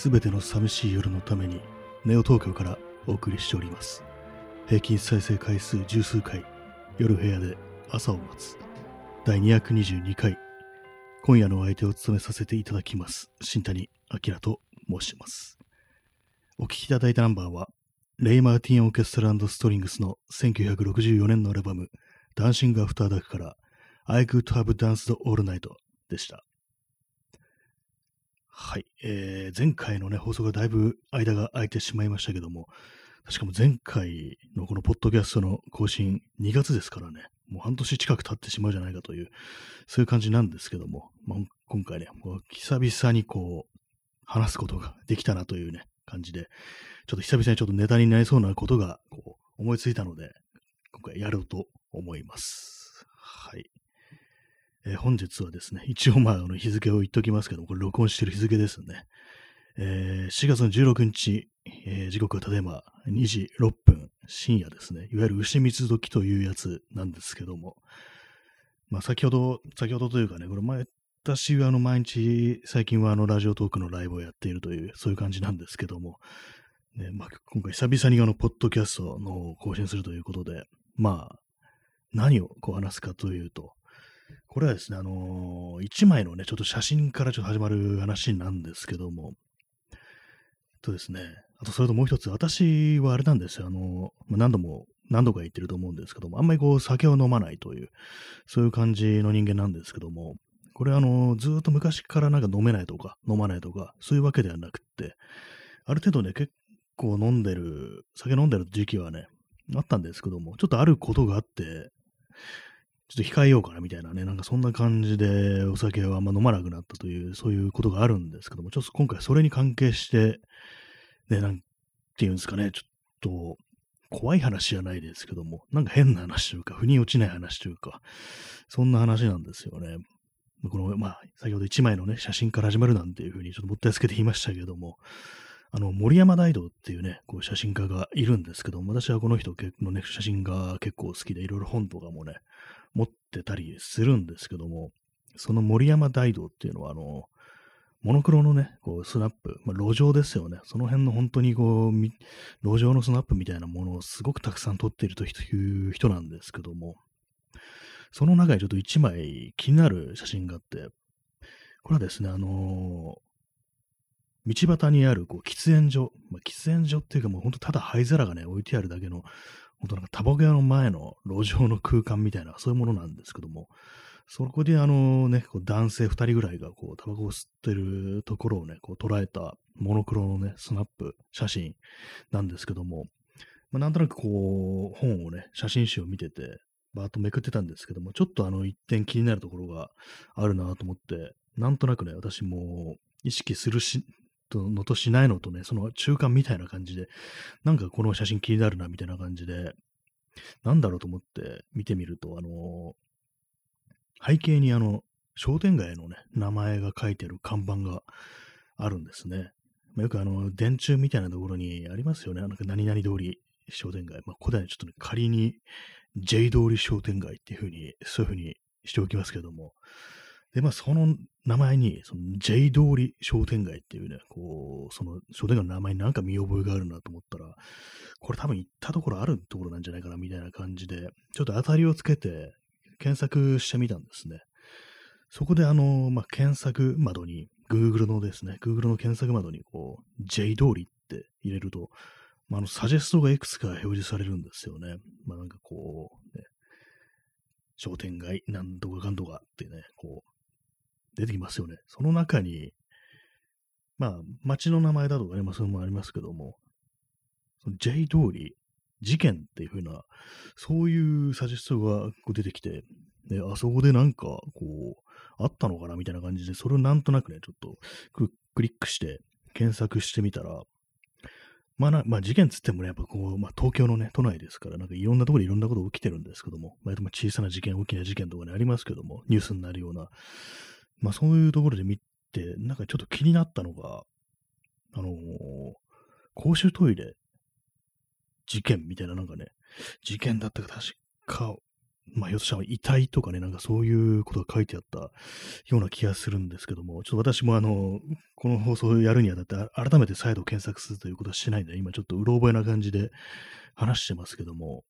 すべての寂しい夜のために、ネオ東京からお送りしております。平均再生回数十数回、夜部屋で朝を待つ。第222回、今夜のお相手を務めさせていただきます。新谷明と申します。お聴きいただいたナンバーは、レイ・マーティン・オーケストラストリングスの1964年のアルバム、ダンシング・アフター・ダークから、I Could Have Danced All Night でした。はい。えー、前回のね、放送がだいぶ間が空いてしまいましたけども、確かも前回のこのポッドキャストの更新2月ですからね、もう半年近く経ってしまうじゃないかという、そういう感じなんですけども、まあ、今回ね、もう久々にこう、話すことができたなというね、感じで、ちょっと久々にちょっとネタになりそうなことがこう思いついたので、今回やろうと思います。えー本日はですね、一応まああの日付を言っときますけども、これ録音してる日付ですね。えー4月の16日、えー時刻はただいま2時6分、深夜ですね。いわゆる牛蜜時というやつなんですけども、まあ先ほど、先ほどというかね、これ前、私はあの毎日、最近はあのラジオトークのライブをやっているという、そういう感じなんですけども、ね、まあ今回久々にあの、ポッドキャストの更新するということで、まあ、何をこう話すかというと、これはですね、あのー一枚のね、ちょっと写真からちょっと始まる話なんですけども、とですね、あとそれともう一つ、私はあれなんですよ、あのー何度も、何度か言ってると思うんですけども、あんまりこう酒を飲まないという、そういう感じの人間なんですけども、これあのーずっと昔からなんか飲めないとか、飲まないとか、そういうわけではなくって、ある程度ね、結構飲んでる、酒飲んでる時期はね、あったんですけども、ちょっとあることがあって、ちょっと控えようかなみたいなね、なんかそんな感じでお酒はあんま飲まなくなったという、そういうことがあるんですけども、ちょっと今回それに関係して、ね、なんていうんですかね、ちょっと怖い話じゃないですけども、なんか変な話というか、腑に落ちない話というか、そんな話なんですよね。この、まあ、先ほど一枚のね、写真から始まるなんていうふうにちょっともったいつけて言いましたけども、あの、森山大道っていうね、こう写真家がいるんですけども、私はこの人のね、写真が結構好きで、いろいろ本とかもね、持ってたりするんですけども、その森山大道っていうのは、あの、モノクロのね、こうスナップ、まあ、路上ですよね。その辺の本当にこう、路上のスナップみたいなものをすごくたくさん撮っているという人なんですけども、その中にちょっと一枚気になる写真があって、これはですね、あの道端にあるこう喫煙所、まあ、喫煙所っていうかもう本当ただ灰皿がね、置いてあるだけの、本当なんかタバコ屋の前の路上の空間みたいな、そういうものなんですけども、そこであのね、こう男性二人ぐらいがこうタバコを吸ってるところをね、こう捉えたモノクロのね、スナップ写真なんですけども、まあ、なんとなくこう、本をね、写真集を見てて、バーッとめくってたんですけども、ちょっとあの一点気になるところがあるなと思って、なんとなくね、私も意識するし、とのとしないのとね、その中間みたいな感じで、なんかこの写真気になるなみたいな感じで、なんだろうと思って見てみると、あの背景にあの、商店街のね、名前が書いてる看板があるんですね。まあ、よくあの、電柱みたいなところにありますよね。なんか何々通り商店街。まあ、ここではね、ちょっとね、仮に J 通り商店街っていうふうに、そういうふうにしておきますけども。で、まあ、その名前に、その J 通り商店街っていうね、こう、その商店街の名前になんか見覚えがあるなと思ったら、これ多分行ったところあるところなんじゃないかなみたいな感じで、ちょっと当たりをつけて検索してみたんですね。そこであの、まあ、検索窓に、Google のですね、Google の検索窓にこう、J 通りって入れると、まあ、あの、サジェストがいくつか表示されるんですよね。まあ、なんかこう、ね、商店街、なんとかかんとかってね、こう、出てきますよね。その中に、まあ、街の名前だとかね、まあ、そういうのもありますけども、その J 通り、事件っていう風な、そういうサジェストがこう出てきて、で、あそこでなんか、こう、あったのかなみたいな感じで、それをなんとなくね、ちょっとククリックして検索してみたら、まあな、まあ事件つってもね、やっぱこう、まあ東京のね、都内ですから、なんかいろんなところでいろんなこと起きてるんですけども、まあ小さな事件、大きな事件とかね、ありますけども、ニュースになるような、まあそういうところで見て、なんかちょっと気になったのが、あのー公衆トイレ事件みたいななんかね、事件だったか確か、まあ、ひょっとしたら遺体とかね、なんかそういうことが書いてあったような気がするんですけども、ちょっと私もあの、この放送をやるにあたって改めて再度検索するということはしてないんで、今ちょっとうろ覚えな感じで話してますけども、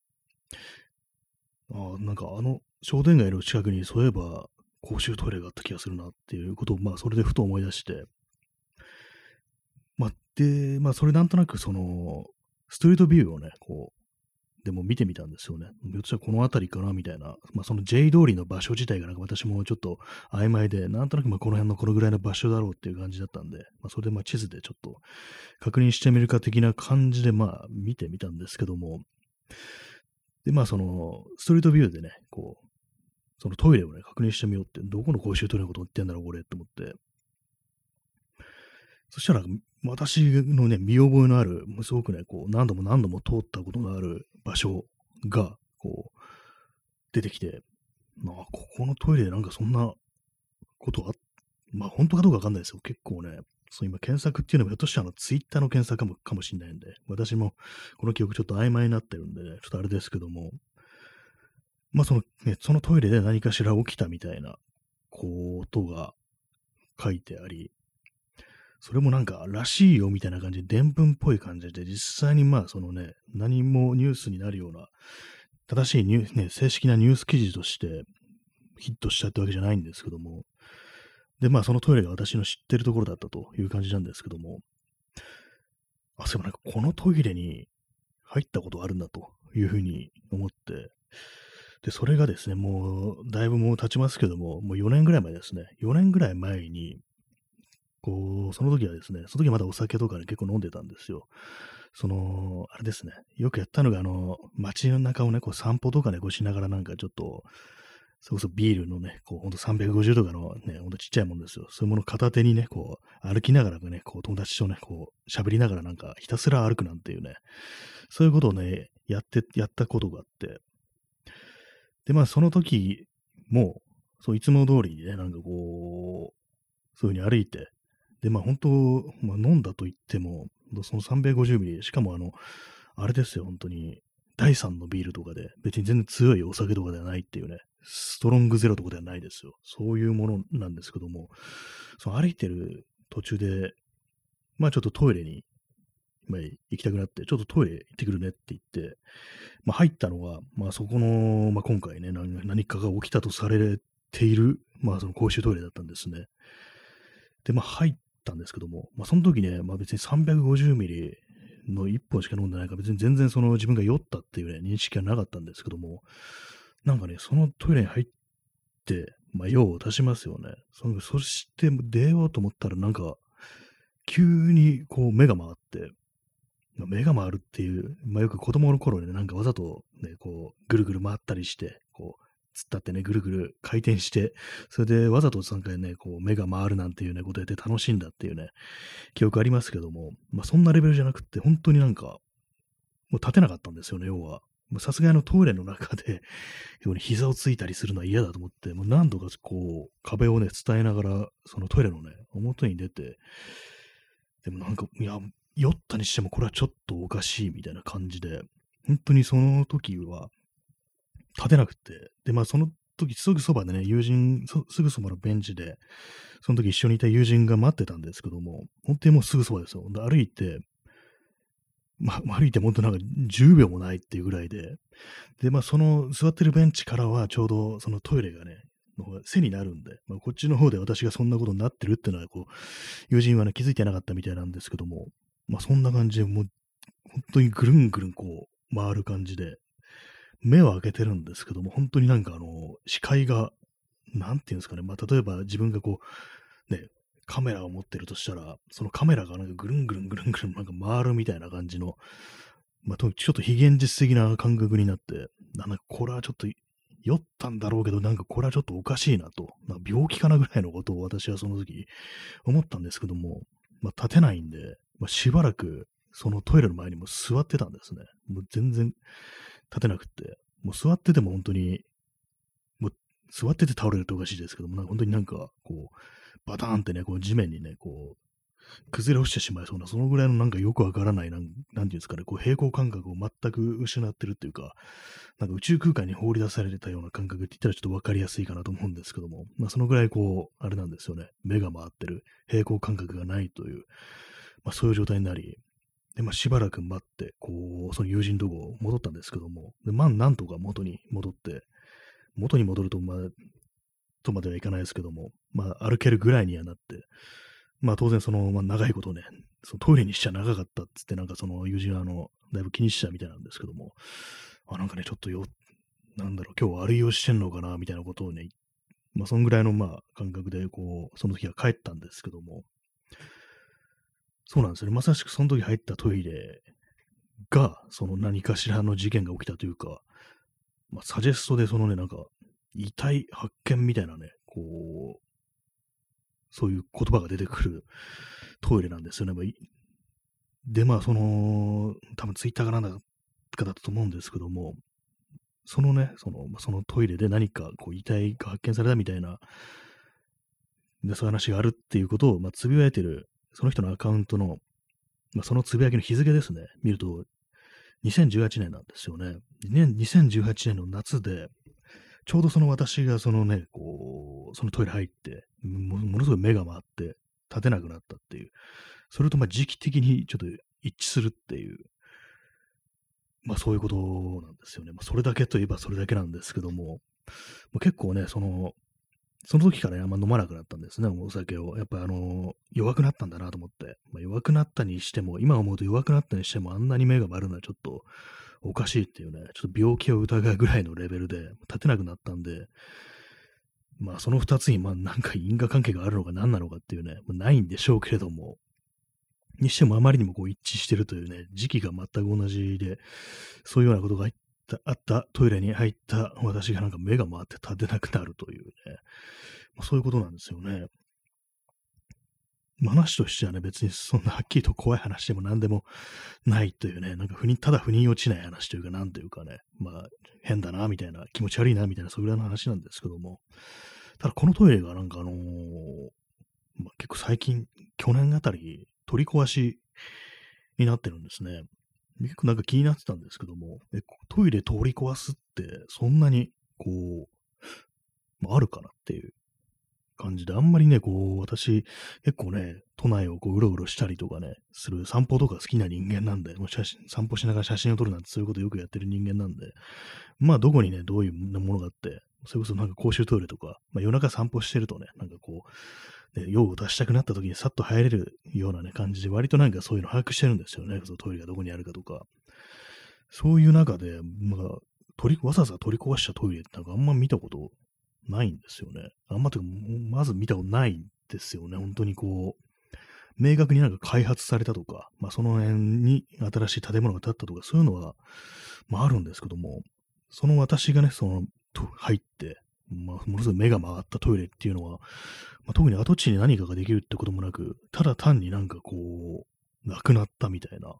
あなんかあの商店街の近くにそういえば公衆トイレがあった気がするなっていうことを、まあそれでふと思い出して、まあ、で、まあそれなんとなくその、ストリートビューをね、こう、でも見てみたんですよね。ひょっとしたらこの辺りかなみたいな。まあ、その J 通りの場所自体がなんか私もちょっと曖昧で、なんとなくまあこの辺のこのぐらいの場所だろうっていう感じだったんで、まあ、それでまあ地図でちょっと確認してみるか的な感じでまあ見てみたんですけども、で、まあそのストリートビューでね、こう、そのトイレをね、確認してみようって、どこの公衆トイレのこと言ってんだろう、これって思って。そしたら、私のね、見覚えのある、すごくね、こう、何度も何度も通ったことのある場所が、こう、出てきて、まあ、ここのトイレでなんかそんなことあ、まあ、本当かどうかわかんないですよ。結構ね、そう今検索っていうのもひょっとしたらツイッターの検索かもかもしれないんで、私もこの記憶ちょっと曖昧になってるんでね、ちょっとあれですけども、まあそのね、そのトイレで何かしら起きたみたいなことが書いてあり、それもなんからしいよみたいな感じで、伝聞っぽい感じで、実際にまあそのね、何もニュースになるような、正しいニュー、ね、正式なニュース記事としてヒットしたってわけじゃないんですけども、で、まあそのトイレが私の知ってるところだったという感じなんですけども、あ、そういえばなんかこのトイレに入ったことあるんだというふうに思って、で、それがですね、もう、だいぶもう経ちますけども、もう4年ぐらい前ですね、4年ぐらい前に、こう、その時はですね、その時まだお酒とかね、結構飲んでたんですよ。その、あれですね、よくやったのが、あの、街の中をね、こう散歩とかね、こうしながらなんかちょっと、それこそビールのね、こう、ほんと350とかのね、ほんとちっちゃいもんですよ。そういうもの片手にね、こう、歩きながらね、こう、友達とね、こう、喋りながらなんか、ひたすら歩くなんていうね、そういうことをね、やって、やったことがあって、で、まあ、その時も、そう、いつも通りね、なんかこう、そういう風に歩いて、で、まあ本当、まあ、飲んだと言っても、その350ミリ、しかもあの、あれですよ、本当に、第3のビールとかで、別に全然強いお酒とかではないっていうね、ストロングゼロとかではないですよ。そういうものなんですけども、その歩いてる途中で、まあちょっとトイレに、まあ、行きたくなって、ちょっとトイレ行ってくるねって言って、まあ入ったのが、まあそこの、まあ今回ね、何かが起きたとされている、まあその公衆トイレだったんですね。で、まあ入ったんですけども、まあ、その時ね、まあ、別に350ミリの1本しか飲んでないから、別に全然その自分が酔ったっていうね、認識はなかったんですけども、なんかね、そのトイレに入って、まあ、用を足しますよね。そそして出ようと思ったら、なんか、急にこう目が回って、目が回るっていう、まあ、よく子供の頃にね、なんかわざとね、こう、ぐるぐる回ったりして、こう、つったってね、ぐるぐる回転して、それでわざと3回ね、こう目が回るなんていうね、ことやって楽しんだっていうね、記憶ありますけども、まあそんなレベルじゃなくって、本当になんか、もう立てなかったんですよね、要は。さすがのトイレの中で、に膝をついたりするのは嫌だと思って、もう何度かこう、壁をね、伝えながら、そのトイレのね、表に出て、でもなんか、いや、酔ったにしてもこれはちょっとおかしいみたいな感じで、本当にその時は、立てなくて、で、まあその時すぐそばでね、友人、すぐそばのベンチで、その時一緒にいた友人が待ってたんですけども、本当にもうすぐそばですよ。で歩いて、まあ、歩いて本当なんか10秒もないっていうぐらいで、で、まあその座ってるベンチからはちょうどそのトイレがね、背になるんで、まあ、こっちの方で私がそんなことになってるっていうのは、こう、友人はね、気づいてなかったみたいなんですけども、まあそんな感じで、もう、本当にぐるんぐるんこう、回る感じで、目を開けてるんですけども、本当になんかあの、視界が、なんていうんですかね、まあ、例えば自分がこう、ね、カメラを持ってるとしたら、そのカメラがなんかぐるんぐるんぐるんぐるんなんか回るみたいな感じの、まあ、ちょっと非現実的な感覚になって、なんかこれはちょっと酔ったんだろうけど、なんかこれはちょっとおかしいなと、な病気かなぐらいのことを私はその時思ったんですけども、まあ、立てないんで、まあ、しばらくそのトイレの前にも座ってたんですね。もう全然立てなくって、もう座ってても本当に、もう座ってて倒れるっておかしいですけども、なんか本当になんか、こう、バターンってね、こう地面にね、こう、崩れ落ちてしまいそうな、そのぐらいのなんかよくわからない、なんなんていうんですかね、こう平行感覚を全く失ってるっていうか、なんか宇宙空間に放り出されてたような感覚って言ったらちょっとわかりやすいかなと思うんですけども、まあそのぐらいこう、あれなんですよね、目が回ってる、平行感覚がないという、まあそういう状態になり、で、まあしばらく待って、こう、その友人とこ戻ったんですけども、で、まあなんとか元に戻って、元に戻ると、まあ、とまではいかないですけども、まあ歩けるぐらいにはなって、まあ当然その、まあ長いことね、そのトイレにしちゃ長かったっつって、なんかその友人はあの、だいぶ気にしちゃうみたいなんですけども、あ、なんかね、ちょっとよ、なんだろう、今日悪いをしてんのかな、みたいなことをね、まあそんぐらいのまあ感覚で、こう、その時は帰ったんですけども、そうなんですよ。まさしくその時入ったトイレが、その何かしらの事件が起きたというか、まあ、サジェストでそのね、なんか、遺体発見みたいなね、こう、そういう言葉が出てくるトイレなんですよね。まあ、で、まあ、その、多分ツイッターかなんだかだったと思うんですけども、そのね、その、そのトイレで何かこう遺体が発見されたみたいな、でそういう話があるっていうことを、まあ、つぶやいてる、その人のアカウントの、まあ、そのつぶやきの日付ですね、見ると、2018年なんですよね。2018年の夏で、ちょうどその私がそのね、こう、そのトイレ入って、ものすごい目が回って立てなくなったっていう、それとまあ時期的にちょっと一致するっていう、まあそういうことなんですよね。まあそれだけといえばそれだけなんですけども、もう結構ね、その、その時からあんま飲まなくなったんですね、お酒を。やっぱあの、弱くなったんだなと思って。まあ、弱くなったにしても、今思うと弱くなったにしても、あんなに目が回るのはちょっとおかしいっていうね、ちょっと病気を疑うぐらいのレベルで立てなくなったんで、まあその二つにまあなんか因果関係があるのか何なのかっていうね、まあ、ないんでしょうけれども、にしてもあまりにもこう一致してるというね、時期が全く同じで、そういうようなことがあったトイレに入った私がなんか目が回って立てなくなるというね、まあ、そういうことなんですよね。話としてはね、別にそんなはっきりと怖い話でも何でもないというね、なんか不妊、ただ不妊落ちない話というか、なんというかね、まあ、変だな、みたいな、気持ち悪いな、みたいな、そういうぐらいの話なんですけども、ただこのトイレがなんかあのー、まあ、結構最近、去年あたり、取り壊しになってるんですね。結構なんか気になってたんですけども、トイレ通り壊すって、そんなに、こう、まあ、あるかなっていう感じで、あんまりね、こう、私、結構ね、都内をこう、うろうろしたりとかね、する散歩とか好きな人間なんで、もう写真、散歩しながら写真を撮るなんてそういうことよくやってる人間なんで、まあ、どこにね、どういうものがあって、それこそなんか公衆トイレとか、まあ、夜中散歩してるとね、なんかこう、ね、用を出したくなった時にさっと入れるようなね、感じで、割となんかそういうの把握してるんですよね。そのトイレがどこにあるかとか。そういう中で、まあ、取り、わざわざ取り壊したトイレってなんかあんま見たことないんですよね。あんまというか、まず見たことないんですよね。本当にこう、明確になんか開発されたとか、まあその辺に新しい建物が建ったとか、そういうのは、まああるんですけども、その私がね、その、入って、まあ、ものすごい目が曲がったトイレっていうのは、まあ、特に跡地に何かができるってこともなく、ただ単になんかこう、なくなったみたいな、ま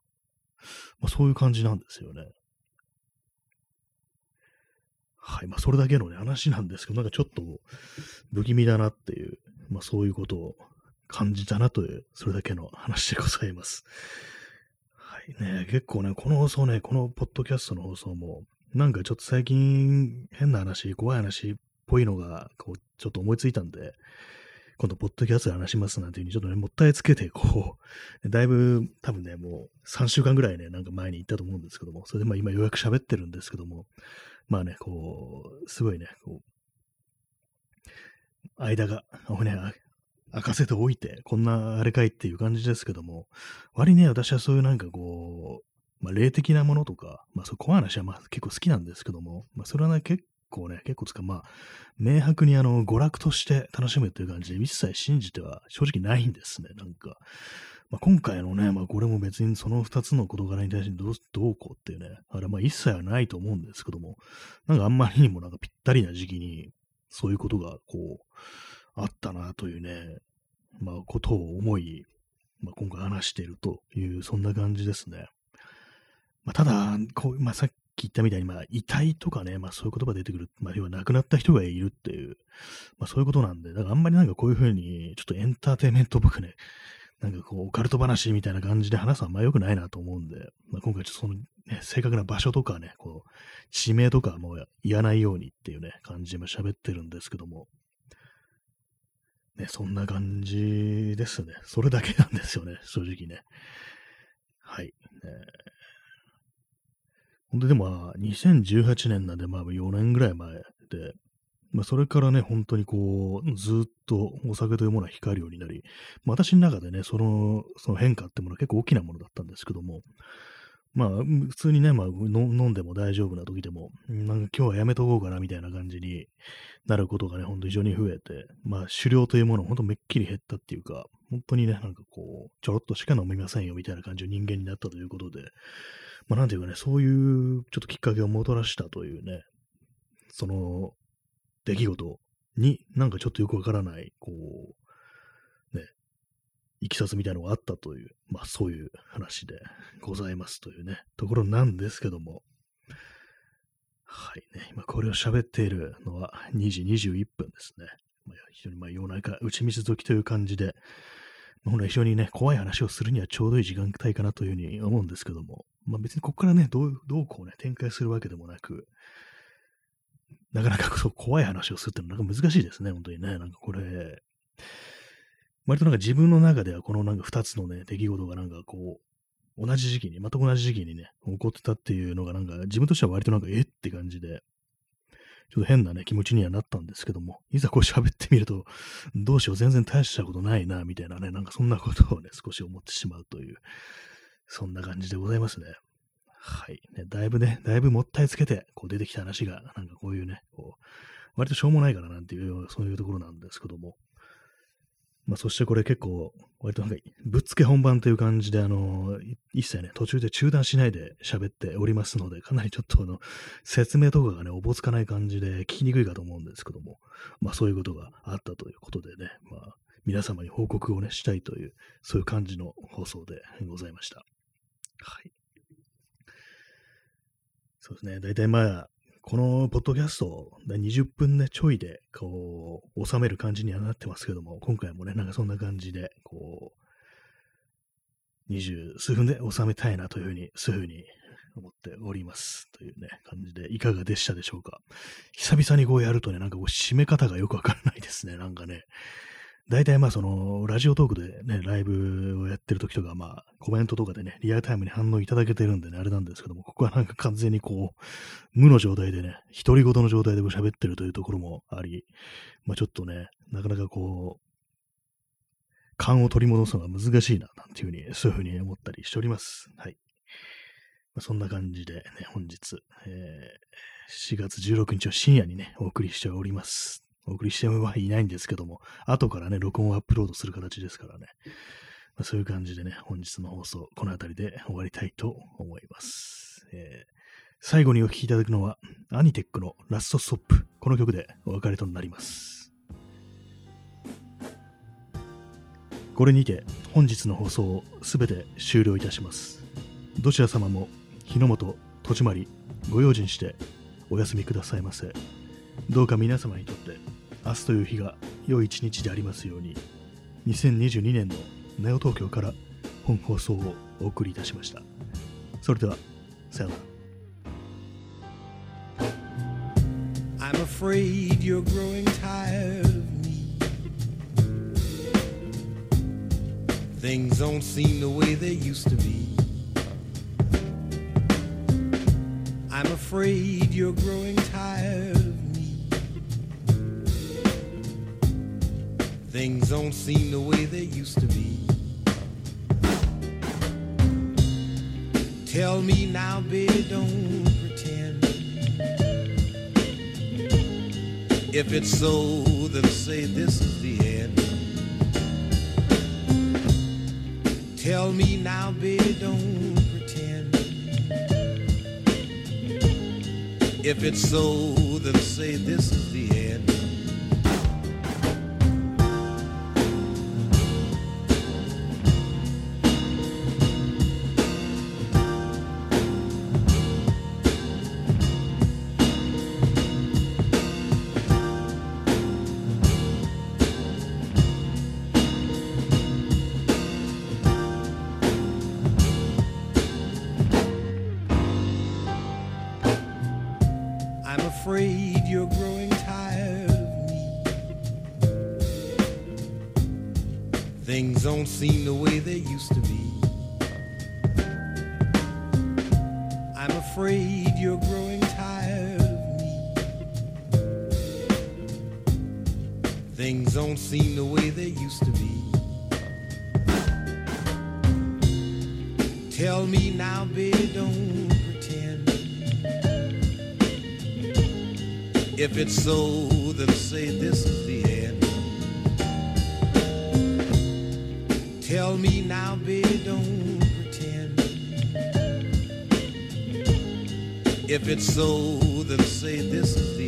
あ、そういう感じなんですよね。はい。まあ、それだけのね、話なんですけど、なんかちょっと不気味だなっていう、まあ、そういうことを感じたなという、それだけの話でございます。はいね、結構ね、この放送ね、このポッドキャストの放送も、なんかちょっと最近変な話、怖い話ぽいのが、こう、ちょっと思いついたんで、今度、ポッドキャストで話しますなんていうふうに、ちょっとね、もったいつけて、こう、だいぶ、多分ね、もう3週間ぐらいね、なんか前に行ったと思うんですけども、それでまあ今ようやく喋ってるんですけども、まあね、こう、すごいね、こう、間が、ね、開かせておいて、こんなあれかいっていう感じですけども、割にね、私はそういうなんかこう、まあ、霊的なものとか、まあ、そう怖い話はまあ結構好きなんですけども、まあ、それはね、結構ね、結構つか、まあ、明白にあの、娯楽として楽しむっていう感じで、一切信じては正直ないんですね、なんか。まあ、今回のね、まあ、これも別にその二つの事柄に対してどうどうこうっていうね、あれまあ一切はないと思うんですけども、なんかあんまりにもなんかぴったりな時期に、そういうことがこう、あったなというね、まあ、ことを思い、まあ、今回話しているという、そんな感じですね。まあ、ただ、こう、まあ、さっき言ったみたいに、まあ、遺体とかね、まあ、そういう言葉出てくる、まあ、要は亡くなった人がいるっていう、まあ、そういうことなんで、だからあんまりなんかこういうふうに、ちょっとエンターテインメントっぽくね、なんかこう、オカルト話みたいな感じで話すのはあんま良くないなと思うんで、まあ、今回ちょっとその、ね、正確な場所とかね、こう、地名とかも言わないようにっていうね、感じで喋ってるんですけども、ね、そんな感じですね。それだけなんですよね、正直ね。はい。えー、ほんで、でも、2018年なんで、まあ4年ぐらい前で、まあ、それからね、本当にこう、ずっとお酒というものは控えるようになり、まあ、私の中でね、その、その変化ってものは結構大きなものだったんですけども、まあ、普通にね、まあ、飲んでも大丈夫な時でも、なんか今日はやめとこうかなみたいな感じになることがね、ほんと非常に増えて、まあ、狩猟というもの、ほんとめっきり減ったっていうか、本当にね、なんかこう、ちょろっとしか飲みませんよみたいな感じの人間になったということで、まあ、なんていうかね、そういうちょっときっかけをもたらしたというね、その出来事になんかちょっとよくわからない、こう、ね、いきさつみたいなのがあったという、まあそういう話でございますというね、ところなんですけども、はいね、今これを喋っているのは2時21分ですね。まあ、非常にまあ夜中、打ち水時という感じで、本来非常にね、怖い話をするにはちょうどいい時間帯かなというふうに思うんですけども、まあ別にここからね、どう、どうこうね、展開するわけでもなく、なかなかそう怖い話をするってのはなんか難しいですね、本当にね。なんかこれ、割となんか自分の中ではこのなんか二つのね、出来事がなんかこう、同じ時期に、全く同じ時期にね、起こってたっていうのがなんか自分としては割となんかえって感じで、ちょっと変なね、気持ちにはなったんですけども、いざこう喋ってみると、どうしよう、全然大したことないな、みたいなね、なんかそんなことをね、少し思ってしまうという、そんな感じでございますね。はい。ね、だいぶね、だいぶもったいつけて、こう出てきた話が、なんかこういうね、こう、割としょうもないからなんていう、そういうところなんですけども。まあ、そしてこれ結構、割となんか、ぶっつけ本番という感じで、あの、一切ね、途中で中断しないで喋っておりますので、かなりちょっとあの、説明とかがね、おぼつかない感じで聞きにくいかと思うんですけども、まあ、そういうことがあったということでね、まあ、皆様に報告をね、したいという、そういう感じの放送でございました。はい。そうですね。大体まあ、このポッドキャスト、20分ね、ちょいで、こう、収める感じにはなってますけども、今回もね、なんかそんな感じで、こう、20数分で収めたいなというふうに、そういうふうに思っております。というね、感じで、いかがでしたでしょうか？久々にこうやるとね、なんかこう、締め方がよくわからないですね。なんかね、大体まあその、ラジオトークでね、ライブをやってる時とか、まあ、コメントとかでね、リアルタイムに反応いただけてるんでね、あれなんですけども、ここはなんか完全にこう、無の状態でね、独り言の状態で喋ってるというところもあり、まあちょっとね、なかなかこう、勘を取り戻すのが難しいな、なんていうふうに、そういうふうに思ったりしております。はい。まあ、そんな感じでね、本日、えー、4月16日を深夜にね、お送りしております。お送りしてはいないんですけども、後からね、録音をアップロードする形ですからね。まあ、そういう感じでね、本日の放送、この辺りで終わりたいと思います。えー、最後にお聴きいただくのは、アニテックのラストストップ。この曲でお別れとなります。これにて本日の放送をすべて終了いたします。どちら様も日の本、戸締まり、ご用心してお休みくださいませ。どうか皆様にとって明日という日が良い一日でありますように2022年のネオ東京から本放送をお送りいたしましたそれではさようなら I'm afraid you're growing tired of me Things don't seem the way they used to be I'm afraid you're growing tired Things don't seem the way they used to be. Tell me now, baby, don't pretend. If it's so, then say this is the end. Tell me now, baby, don't pretend. If it's so, then say this is the end. Things don't seem the way they used to be. I'm afraid you're growing tired of me. Things don't seem the way they used to be. Tell me now, baby, don't pretend. If it's so, then say this is the end. Tell me now, baby, don't pretend. If it's so, then say this is